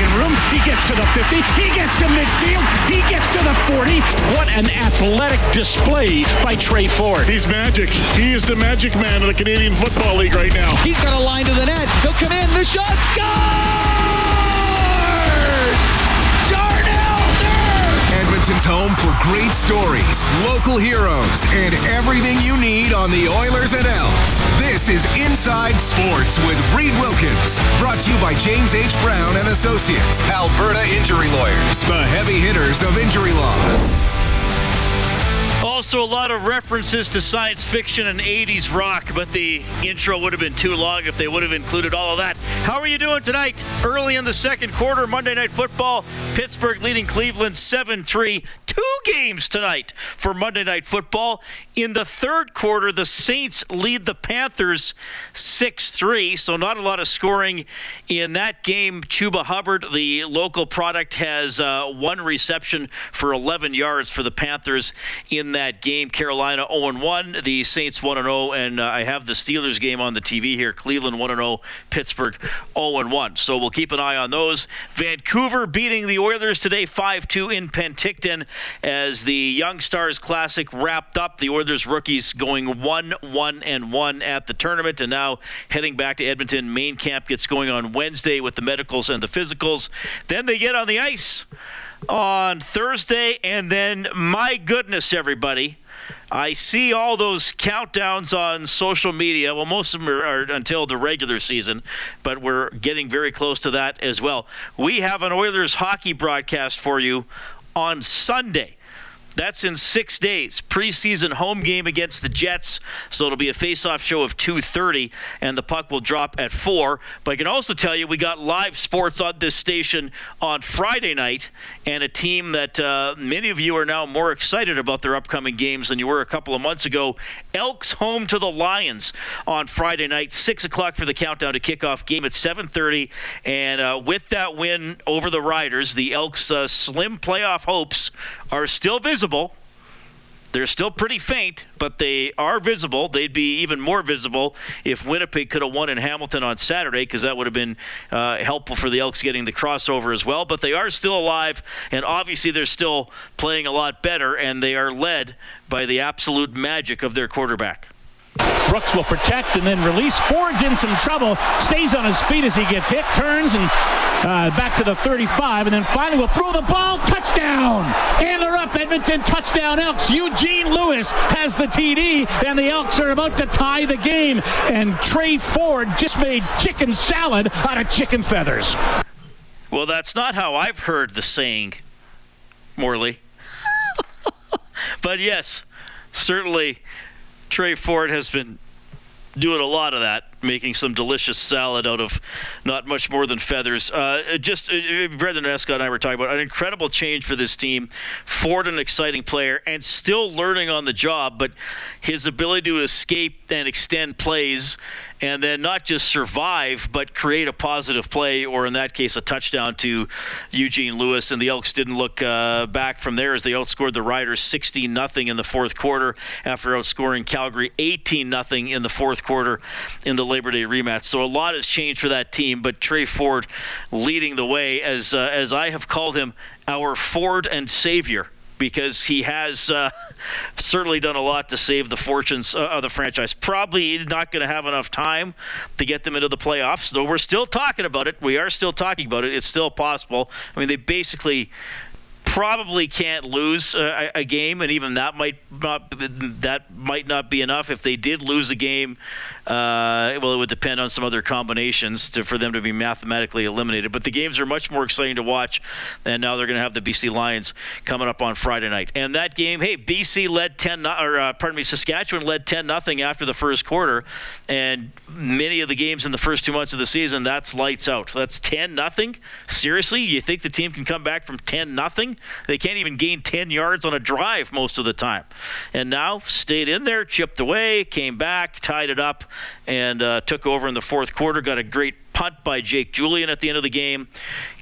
second room. He gets to the 50. He gets to midfield. He gets to the 40. What an athletic display by Tre Ford. He's magic. He is the magic man of the Canadian Football League right now. He's got a line to the net. He'll come in. The shot scores! Home for great stories, local heroes, and everything you need on the Oilers and Elks. This is Inside Sports with Reid Wilkins, brought to you by James H. Brown and Associates, Alberta Injury Lawyers, the heavy hitters of injury law. Also, a lot of references to science fiction and 80s rock, but the intro would have been too long if they would have included all of that. How are you doing tonight? Early in the second quarter, Monday Night Football, Pittsburgh leading Cleveland 7 3 two games tonight for Monday Night Football. In the third quarter, the Saints lead the Panthers 6 3, so not a lot of scoring in that game. Chuba Hubbard, the local product, has uh, one reception for 11 yards for the Panthers in that game. Carolina 0 1, the Saints 1 0, and uh, I have the Steelers game on the TV here. Cleveland 1 0, Pittsburgh 0 1. So we'll keep an eye on those. Vancouver beating the Oilers today 5 2 in Penticton as the Young Stars Classic wrapped up. The Oilers rookies going 1 1 and 1 at the tournament, and now heading back to Edmonton. Main camp gets going on Wednesday with the medicals and the physicals. Then they get on the ice on Thursday, and then, my goodness, everybody. I see all those countdowns on social media. Well, most of them are, are, until the regular season, but we're getting very close to that as well. We have an Oilers hockey broadcast for you on Sunday. That's in six days. Preseason home game against the Jets, so it'll be a face-off show of 2:30, and the puck will drop at four. But I can also tell you we got live sports on this station on Friday night, and a team that uh, many of you are now more excited about their upcoming games than you were a couple of months ago. Elks home to the Lions on Friday night, six o'clock for the countdown to kickoff. Game at 7:30, and uh, with that win over the Riders, the Elks' uh, slim playoff hopes are still visible. They're still pretty faint, but they are visible. They'd be even more visible if Winnipeg could have won in Hamilton on Saturday, because that would have been uh, helpful for the Elks getting the crossover as well. But they are still alive, and obviously they're still playing a lot better, and they are led by the absolute magic of their quarterback. Brooks will protect and then release. Ford's in some trouble. Stays on his feet as he gets hit. Turns and uh, back to the 35. And then finally will throw the ball. Touchdown! Antler up. Edmonton touchdown Elks. Eugene Lewis has the TD. And the Elks are about to tie the game. And Tre Ford just made chicken salad out of chicken feathers. Well, that's not how I've heard the saying, Morley. but yes, certainly Tre Ford has been doing a lot of that, making some delicious salad out of not much more than feathers. Uh, just uh, Brendan Escott and I were talking about an incredible change for this team. Ford, an exciting player, and still learning on the job, but his ability to escape and extend plays and then not just survive, but create a positive play, or in that case, a touchdown to Eugene Lewis. And the Elks didn't look uh, back from there as they outscored the Riders 16 0 in the fourth quarter after outscoring Calgary 18 0 in the fourth quarter in the Labor Day rematch. So a lot has changed for that team, but Tre Ford leading the way, as, uh, as I have called him, our Ford and Savior because he has uh, certainly done a lot to save the fortunes uh, of the franchise. Probably not going to have enough time to get them into the playoffs, though we're still talking about it. We are still talking about it. It's still possible. I mean, they basically probably can't lose a, a, game, and even that might not that might not be enough. If they did lose a game, uh, well, it would depend on some other combinations to, for them to be mathematically eliminated. But the games are much more exciting to watch, and now they're going to have the BC Lions coming up on Friday night. And that game, hey, BC led ten, or uh, pardon me, Saskatchewan led ten nothing after the first quarter, and many of the games in the first two months of the season, that's lights out. That's ten nothing. Seriously, you think the team can come back from ten nothing? They can't even gain 10 yards on a drive most of the time. And now stayed in there, chipped away, came back, tied it up, and uh, took over in the fourth quarter. Got a great punt by Jake Julien at the end of the game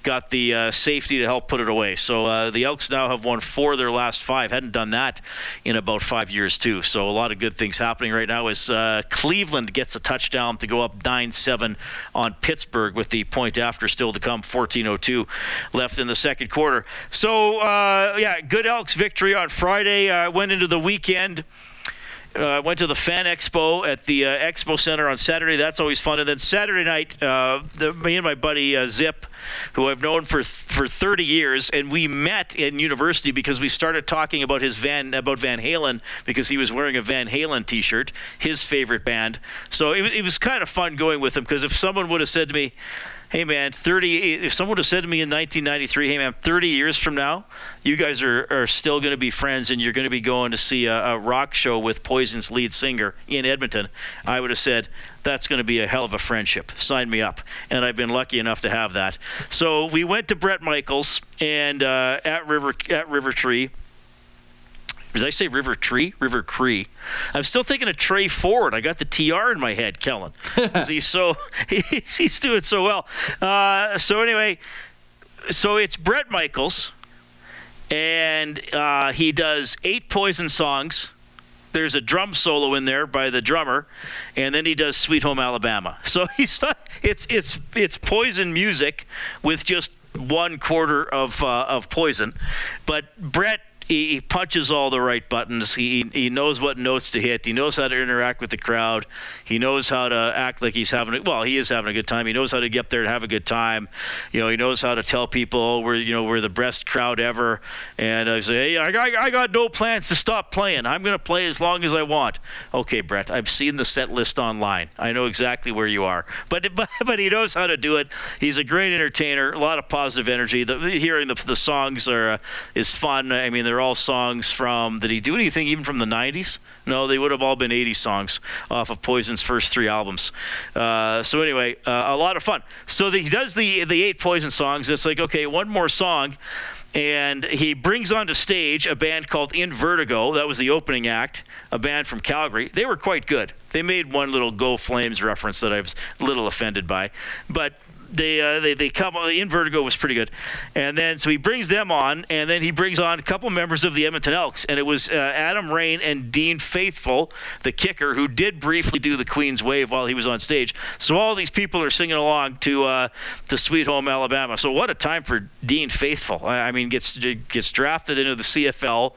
got the uh, safety to help put it away. So uh, the Elks now have won four of their last five. Hadn't done that in about five years too. So a lot of good things happening right now. As uh, Cleveland gets a touchdown to go up nine-seven on Pittsburgh with the point after still to come. 14:02 left in the second quarter. So uh, yeah, good Elks victory on Friday. Uh, went into the weekend. I uh, went to the Fan Expo at the uh, Expo Center on Saturday. That's always fun. And then Saturday night, uh, the, me and my buddy uh, Zip, who I've known for for 30 years, and we met in university because we started talking about his Van about Van Halen because he was wearing a Van Halen T-shirt, his favorite band. So it, it was kind of fun going with him because if someone would have said to me, hey man, 30. If someone would have said to me in 1993, hey man, 30 years from now, you guys are, are still going to be friends and you're going to be going to see a, a, rock show with Poison's lead singer in Edmonton, I would have said that's going to be a hell of a friendship. Sign me up. And I've been lucky enough to have that. So we went to Bret Michaels and uh, at River at River Tree did I say River Tree? River Cree. I'm still thinking of Tre Ford. I got the TR in my head, Kellen. Because he's so he's, he's doing so well. Uh, so anyway, so it's Bret Michaels, and uh, he does eight Poison songs. There's a drum solo in there by the drummer, and then he does "Sweet Home Alabama." So he's it's it's it's Poison music with just one quarter of uh, of Poison, but Bret he, he, punches all the right buttons. He, he knows what notes to hit. He knows how to interact with the crowd. He knows how to act like he's having a, well, he is having a good time. He knows how to get up there and have a good time. You know, he knows how to tell people oh, we're you know we're the best crowd ever. And I say, hey, I got, I got no plans to stop playing. I'm going to play as long as I want. Okay, Bret, I've seen the set list online. I know exactly where you are. But but, but he knows how to do it. He's a great entertainer. A lot of positive energy. The, hearing the, the songs are uh, is fun. I mean, they're they're all songs from. Did he do anything even from the '90s? No, they would have all been '80s songs off of Poison's first three albums. Uh, so anyway, uh, a lot of fun. So the, he does the the eight Poison songs. It's like okay, one more song and he brings onto stage a band called In Vertigo. That was the opening act, a band from Calgary. They were quite good. They made one little Go Flames reference that I was a little offended by, but they uh, they they come in Vertigo was pretty good, and then so he brings them on, and then he brings on a couple members of the Edmonton Elks, and it was uh, Adam Rain and Dean Faithfull, the kicker, who did briefly do the Queen's Wave while he was on stage. So all these people are singing along to uh, Sweet Home Alabama. So what a time for Dean Faithfull. I mean, gets gets drafted into the CFL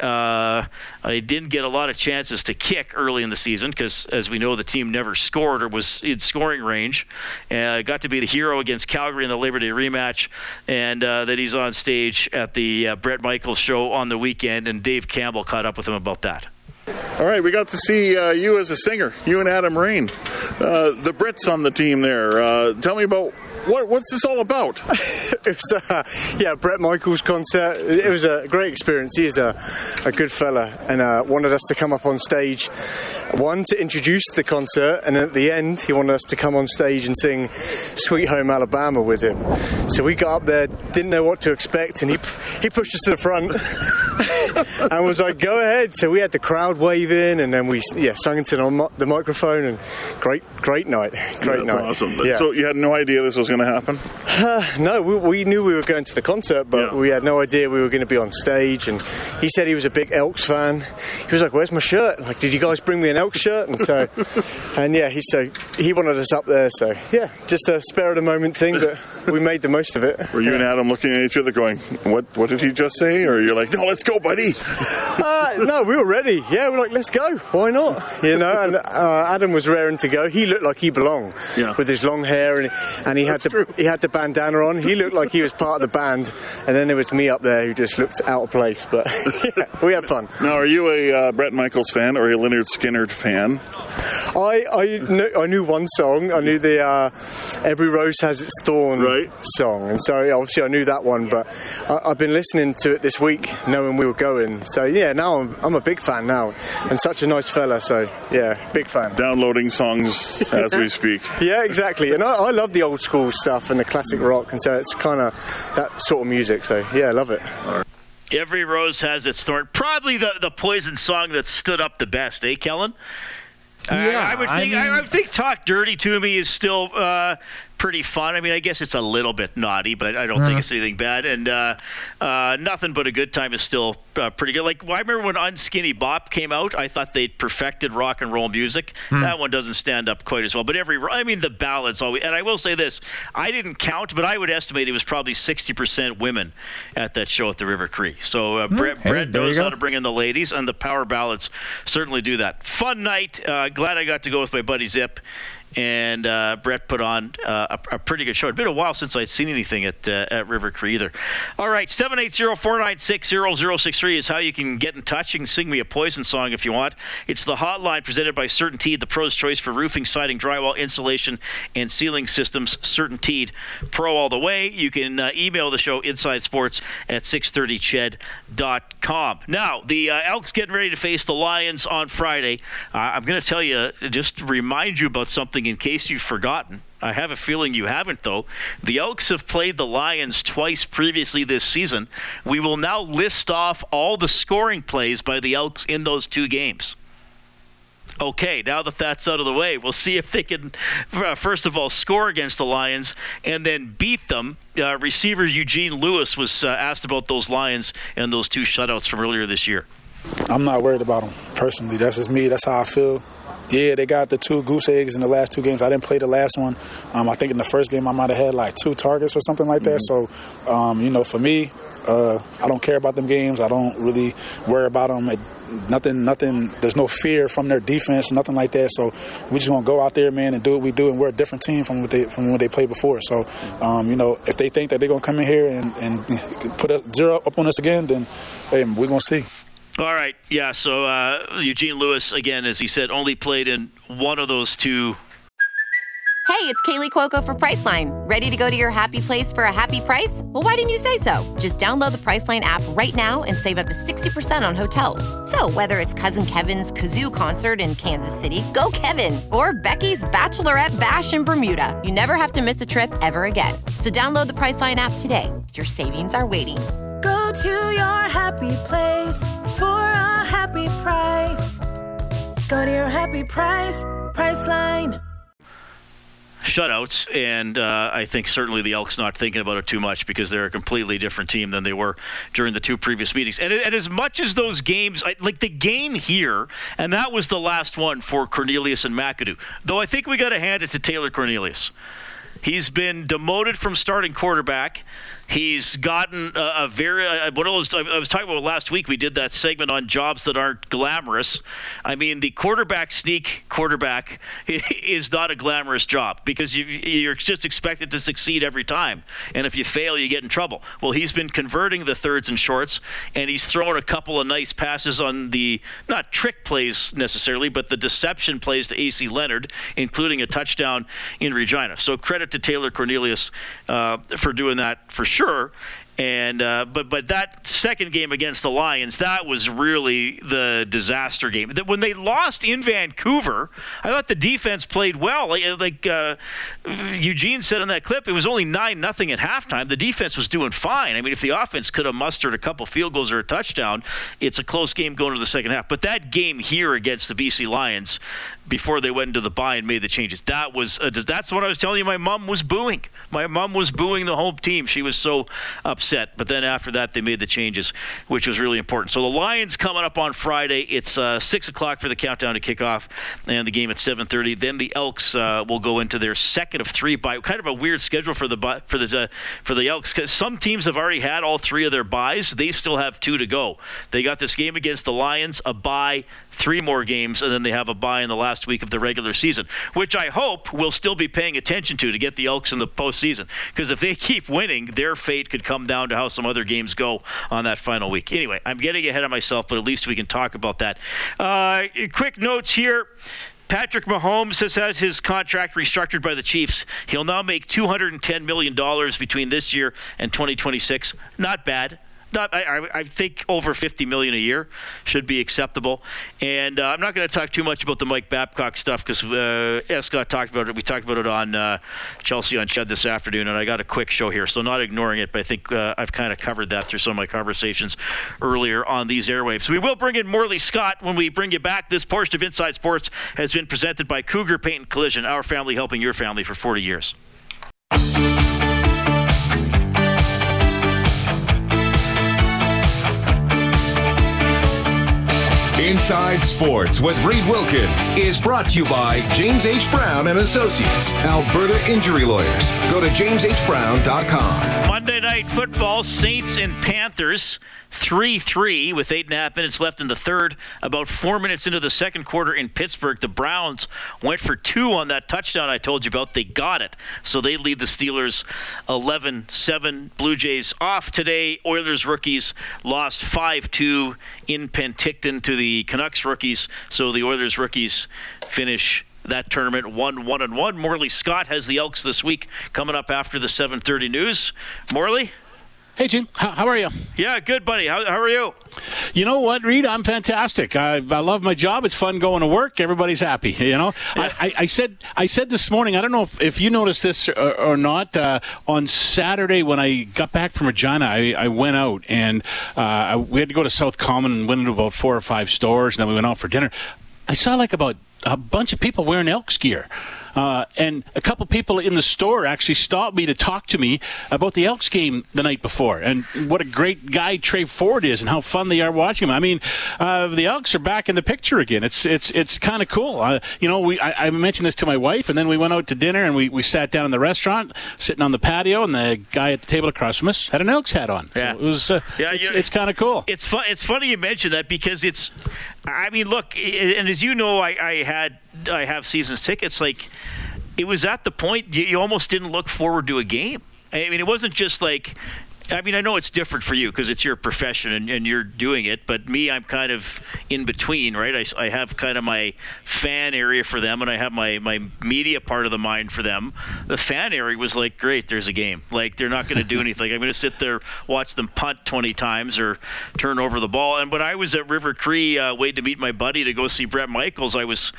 uh, I didn't get a lot of chances to kick early in the season because, as we know, the team never scored or was in scoring range. Uh, got to be the hero against Calgary in the Labor Day rematch, and uh, that he's on stage at the uh, Bret Michaels show on the weekend, and Dave Campbell caught up with him about that. All right, we got to see uh, you as a singer, you and Adam Rain, uh, the Brits on the team there. Uh, tell me about what, what's this all about? it was, uh, yeah, Bret Michaels concert. It was a great experience. He is a, a good fella and uh, wanted us to come up on stage. One, to introduce the concert, and at the end, he wanted us to come on stage and sing Sweet Home Alabama with him. So we got up there, didn't know what to expect, and he, he pushed us to the front and was like, go ahead. So we had the crowd waving, and then we yeah sung into the, the microphone, and great, great night. Great yeah, night. Awesome. Yeah. So you had no idea this was going to happen? Uh, no, we, we, knew we were going to the concert, but yeah. we had no idea we were going to be on stage. And he said he was a big Elks fan. He was like, "Where's my shirt?" Like, did you guys bring me an Elks shirt? And so, and yeah, he so he wanted us up there. So yeah, just a spare of the moment thing, but we made the most of it. Were you and Adam looking at each other, going, "What? What did he just say?" Or you're like, "No, let's go, buddy." Uh, no, we were ready. Yeah, we're like, "Let's go. Why not?" You know. And uh, Adam was raring to go. He looked like he belonged yeah. with his long hair, and and he That's had the true. he had the bandana on. He looked like he was part of the band. And then there was me up there who just looked out of place. But yeah, we had fun. Now, are you a uh, Bret Michaels fan or a Lynyrd Skynyrd fan? I I knew, I knew one song. I knew the uh, "Every Rose Has Its Thorn" right. song, and so obviously I knew that one. But I, have been listening to it this week, knowing we were going. So yeah, now I'm, I'm a big fan now, and such a nice fella. So yeah, big fan. Downloading songs as we speak. Yeah, exactly. And I, I love the old school stuff and the classic rock, and so it's kind of that sort of music. So yeah, I love it. Every rose has its thorn. Probably the, the poison song that stood up the best, eh, Kellen? Yeah, I, I would think I, mean, I, would think "Talk Dirty to Me" is still uh, pretty fun. I mean, I guess it's a little bit naughty, but I, I don't think it's anything bad. And uh, uh, nothing but a good time is still uh, pretty good. Like well, I remember when Unskinny Bop came out, I thought they'd perfected rock and roll music. That one doesn't stand up quite as well. But every, I mean, the ballads always. And I will say this: I didn't count, but I would estimate it was probably 60% women at that show at the River Cree. So uh, Bret, hey, Bret knows how to bring in the ladies, and the power ballads certainly do that. Fun night. Uh, glad I got to go with my buddy Zip. And uh, Bret put on uh, a, a pretty good show. It's been a while since I'd seen anything at uh, at River Cree either. All right, 780-496-0063 is how you can get in touch. You can sing me a Poison song if you want. It's the hotline presented by Certainteed, the pro's choice for roofing, siding, drywall, insulation, and ceiling systems. Certainteed, pro all the way. You can uh, email the show inside sports at 630ched.com. Now, the uh, Elks getting ready to face the Lions on Friday. Uh, I'm going to tell you, just remind you about something in case you've forgotten. I have a feeling you haven't, though. The Elks have played the Lions twice previously this season. We will now list off all the scoring plays by the Elks in those two games. Okay, now that that's out of the way, we'll see if they can, uh, first of all, score against the Lions and then beat them. Uh, receiver Eugene Lewis was uh, asked about those Lions and those two shutouts from earlier this year. I'm not worried about them personally. That's just me. That's how I feel. Yeah, they got the two goose eggs in the last two games. I didn't play the last one. Um, I think in the first game I might have had like two targets or something like that. So, um, you know, for me, uh, I don't care about them games. I don't really worry about them. It, nothing, nothing. There's no fear from their defense, nothing like that. So we just gonna go out there, man, and do what we do. And we're a different team from what they from what they played before. So, um, you know, if they think that they're gonna come in here and, and put a zero up on us again, then hey, we're gonna see. All right, yeah. So uh, Eugene Lewis, again, as he said, only played in one of those two. Hey, it's Kaley Cuoco for Priceline. Ready to go to your happy place for a happy price? Well, why didn't you say so? Just download the Priceline app right now and save up to 60% on hotels. So, whether it's Cousin Kevin's Kazoo concert in Kansas City, go Kevin, or Becky's Bachelorette Bash in Bermuda, you never have to miss a trip ever again. So, download the Priceline app today. Your savings are waiting. To your happy place for a happy price. Go to your happy price, Priceline. shutouts, and uh, I think certainly the Elks not thinking about it too much because they're a completely different team than they were during the two previous meetings. And, and as much as those games, I, like the game here, and that was the last one for Cornelius and McAdoo. Though I think we got to hand it to Taylor Cornelius. He's been demoted from starting quarterback. He's gotten a, a very uh, what I was, I was talking about last week. We did that segment on jobs that aren't glamorous. I mean, the quarterback sneak quarterback is not a glamorous job because you, you're just expected to succeed every time, and if you fail, you get in trouble. Well, he's been converting the thirds and shorts, and he's thrown a couple of nice passes on the not trick plays necessarily, but the deception plays to AC Leonard, including a touchdown in Regina. So credit to Taylor Cornelius uh, for doing that for sure. And uh, but but that second game against the Lions, that was really the disaster game. That when they lost in Vancouver, I thought the defense played well. Like, like uh, Eugene said in that clip, it was only nine nothing at halftime. The defense was doing fine. I mean, if the offense could have mustered a couple field goals or a touchdown, it's a close game going to the second half. But that game here against the BC Lions, before they went into the bye and made the changes, that was uh, that's what I was telling you. My mom was booing. My mom was booing the home team. She was so upset. But then after that, they made the changes, which was really important. So the Lions coming up on Friday. It's uh, six o'clock for the countdown to kickoff, and the game at 7:30. Then the Elks uh, will go into their second of three bye kind of a weird schedule for the for the uh, for the Elks because some teams have already had all three of their byes. They still have two to go. They got this game against the Lions, a bye, three more games, and then they have a bye in the last week of the regular season, which I hope we'll still be paying attention to to get the Elks in the postseason. Because if they keep winning, their fate could come down to how some other games go on that final week. Anyway, I'm getting ahead of myself, but at least we can talk about that. Uh, quick notes here. Patrick Mahomes has had his contract restructured by the Chiefs. He'll now make $210 million between this year and 2026. Not bad not I, I think over 50 million a year should be acceptable. And uh, I'm not going to talk too much about the Mike Babcock stuff because uh, Escott talked about it. We talked about it on uh, Chelsea on CHED this afternoon, and I got a quick show here, so not ignoring it. But I think uh, I've kind of covered that through some of my conversations earlier on these airwaves. We will bring in Morley Scott when we bring you back. This portion of Inside Sports has been presented by Cougar Paint and Collision, our family helping your family for 40 years. Inside Sports with Reid Wilkins is brought to you by James H. Brown and Associates, Alberta Injury Lawyers. Go to jameshbrown.com. Monday night football, Saints and Panthers. 3 3 with eight and a half minutes left in the third. About four minutes into the second quarter in Pittsburgh, the Browns went for two on that touchdown I told you about. They got it. So they lead the Steelers 11 7. Blue Jays off today. Oilers rookies lost 5 2 in Penticton to the Canucks rookies. So the Oilers rookies finish that tournament one one and one. Morley Scott has the Elks this week coming up after the 7:30 news. Morley. Hey, Jim. How, how are you? Yeah, good, buddy. How, how are you? You know what, Reid? I'm fantastic. I, I love my job. It's fun going to work. Everybody's happy. You know, Yeah. I, I, I said I said this morning. I don't know if, if you noticed this or, or not. Uh, on Saturday when I got back from Regina, I, I went out and uh, I, we had to go to South Common and went into about four or five stores. And then we went out for dinner. I saw like about a bunch of people wearing Elks gear. Uh, and a couple people in the store actually stopped me to talk to me about the Elks game the night before and what a great guy Tre Ford is and how fun they are watching him. I mean, uh, the Elks are back in the picture again. It's it's it's kind of cool. Uh, you know, we I, I mentioned this to my wife, and then we went out to dinner and we, we sat down in the restaurant, sitting on the patio, and the guy at the table across from us had an Elks hat on. Yeah. so it was uh, Yeah, it's, it's kind of cool. It's fun. It's funny you mention that because it's. I mean, look, and as you know, I, I had I have seasons tickets. Like, it was at the point you, you almost didn't look forward to a game. I mean, it wasn't just like. I mean, I know it's different for you because it's your profession and, and you're doing it, but me, I'm kind of in between, right? I, I have kind of my fan area for them and I have my, my media part of the mind for them. The fan area was like, great, there's a game. Like, they're not going to do anything. I'm going to sit there, watch them punt 20 times or turn over the ball. And when I was at River Cree uh, waiting to meet my buddy to go see Bret Michaels, I was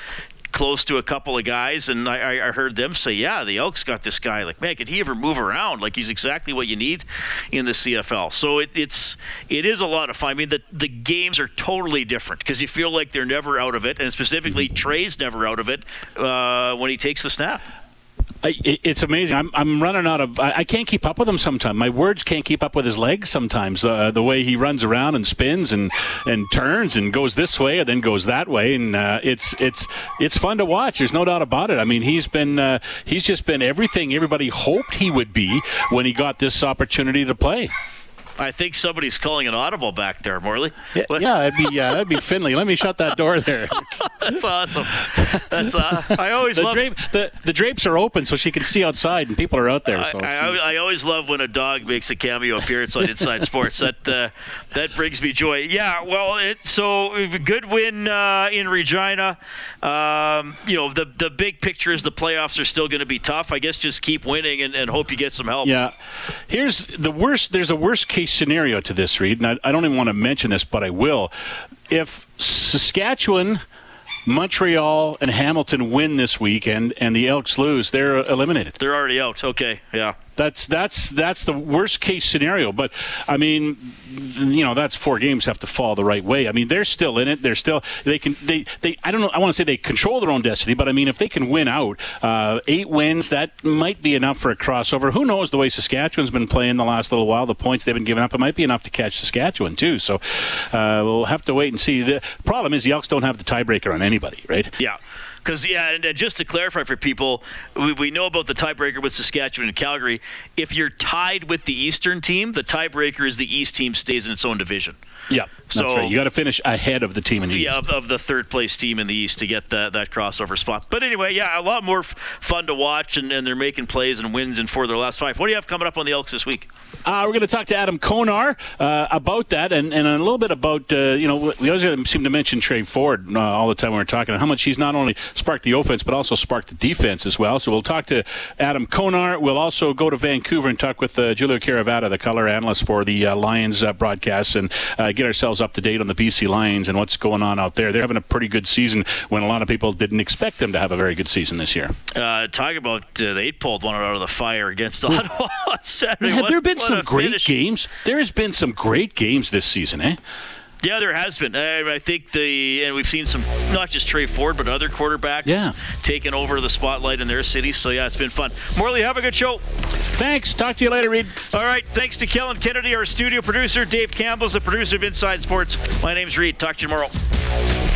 close to a couple of guys, and I, I- heard them say, "Yeah, the Elks got this guy. Like, man, could he ever move around? Like, he's exactly what you need in the CFL." So it, it's it is a lot of fun. I mean, the the games are totally different because you feel like they're never out of it, and specifically Tre's never out of it uh, when he takes the snap. I, it's amazing. I'm, I'm running out of. I, I can't keep up with him sometimes. My words can't keep up with his legs sometimes. Uh, the way he runs around and spins and, and turns and goes this way and then goes that way, and uh, it's it's it's fun to watch. There's no doubt about it. I mean, he's been uh, he's just been everything everybody hoped he would be when he got this opportunity to play. I think somebody's calling an audible back there, Morley. Yeah, What- yeah that'd be uh, that'd be Finley. Let me shut that door there. that's awesome. That's uh, I always The, love. drape, the, the drapes are open so she can see outside and people are out there. So I, I, I always love when a dog makes a cameo appearance on Inside Sports. That uh, that brings me joy. Yeah, well, it, so good win uh, in Regina. Um, you know, the the big picture is the playoffs are still going to be tough. I guess just keep winning and, and hope you get some help. Yeah. Here's the worst. There's a worst case scenario to this, Reid, and I, I don't even want to mention this, but I will. If Saskatchewan, Montreal, and Hamilton win this weekend and the Elks lose, they're eliminated. They're already out. Okay, yeah. That's that's that's the worst case scenario. But I mean, you know, that's four games have to fall the right way. I mean, they're still in it. They're still they can they they. I don't know. I want to say they control their own destiny, but I mean, if they can win out uh, eight wins, that might be enough for a crossover. Who knows the way Saskatchewan's been playing the last little while? The points they've been giving up, it might be enough to catch Saskatchewan too. So uh, we'll have to wait and see. The problem is the Elks don't have the tiebreaker on anybody, right? Yeah. Because, yeah, and uh, just to clarify for people, we, we know about the tiebreaker with Saskatchewan and Calgary. If you're tied with the Eastern team, the tiebreaker is the East team stays in its own division. Yeah, that's So- right. You got to finish ahead of the team in the Yeah, East. of, of the third place team in the East to get that, that crossover spot. But anyway, yeah, a lot more f- fun to watch, and, and they're making plays and wins in four of their last five. What do you have coming up on the Elks this week? Uh, we're going to talk to Adam Konar uh, about that and, and a little bit about, uh, you know, we always seem to mention Tre Ford uh, all the time when we're talking, and how much he's not only sparked the offense, but also sparked the defense as well. So we'll talk to Adam Konar. We'll also go to Vancouver and talk with uh, Giulio Caravatta, the color analyst for the uh, Lions uh, broadcast, and uh, get ourselves up to date on the BC Lions and what's going on out there. They're having a pretty good season when a lot of people didn't expect them to have a very good season this year. Uh, talk about uh, they pulled one out of the fire against Ottawa on Saturday. Have What- there been some great finish. games? There has been some great games this season, eh? Yeah, there has been. I, I think the and we've seen some not just Tre Ford but other quarterbacks Yeah. taking over the spotlight in their cities. So yeah, it's been fun. Morley, have a good show. Thanks. Talk to you later, Reid. All right, thanks to Kellen Kennedy, our studio producer. Dave Campbell's the producer of Inside Sports. My name's Reid. Talk to you tomorrow.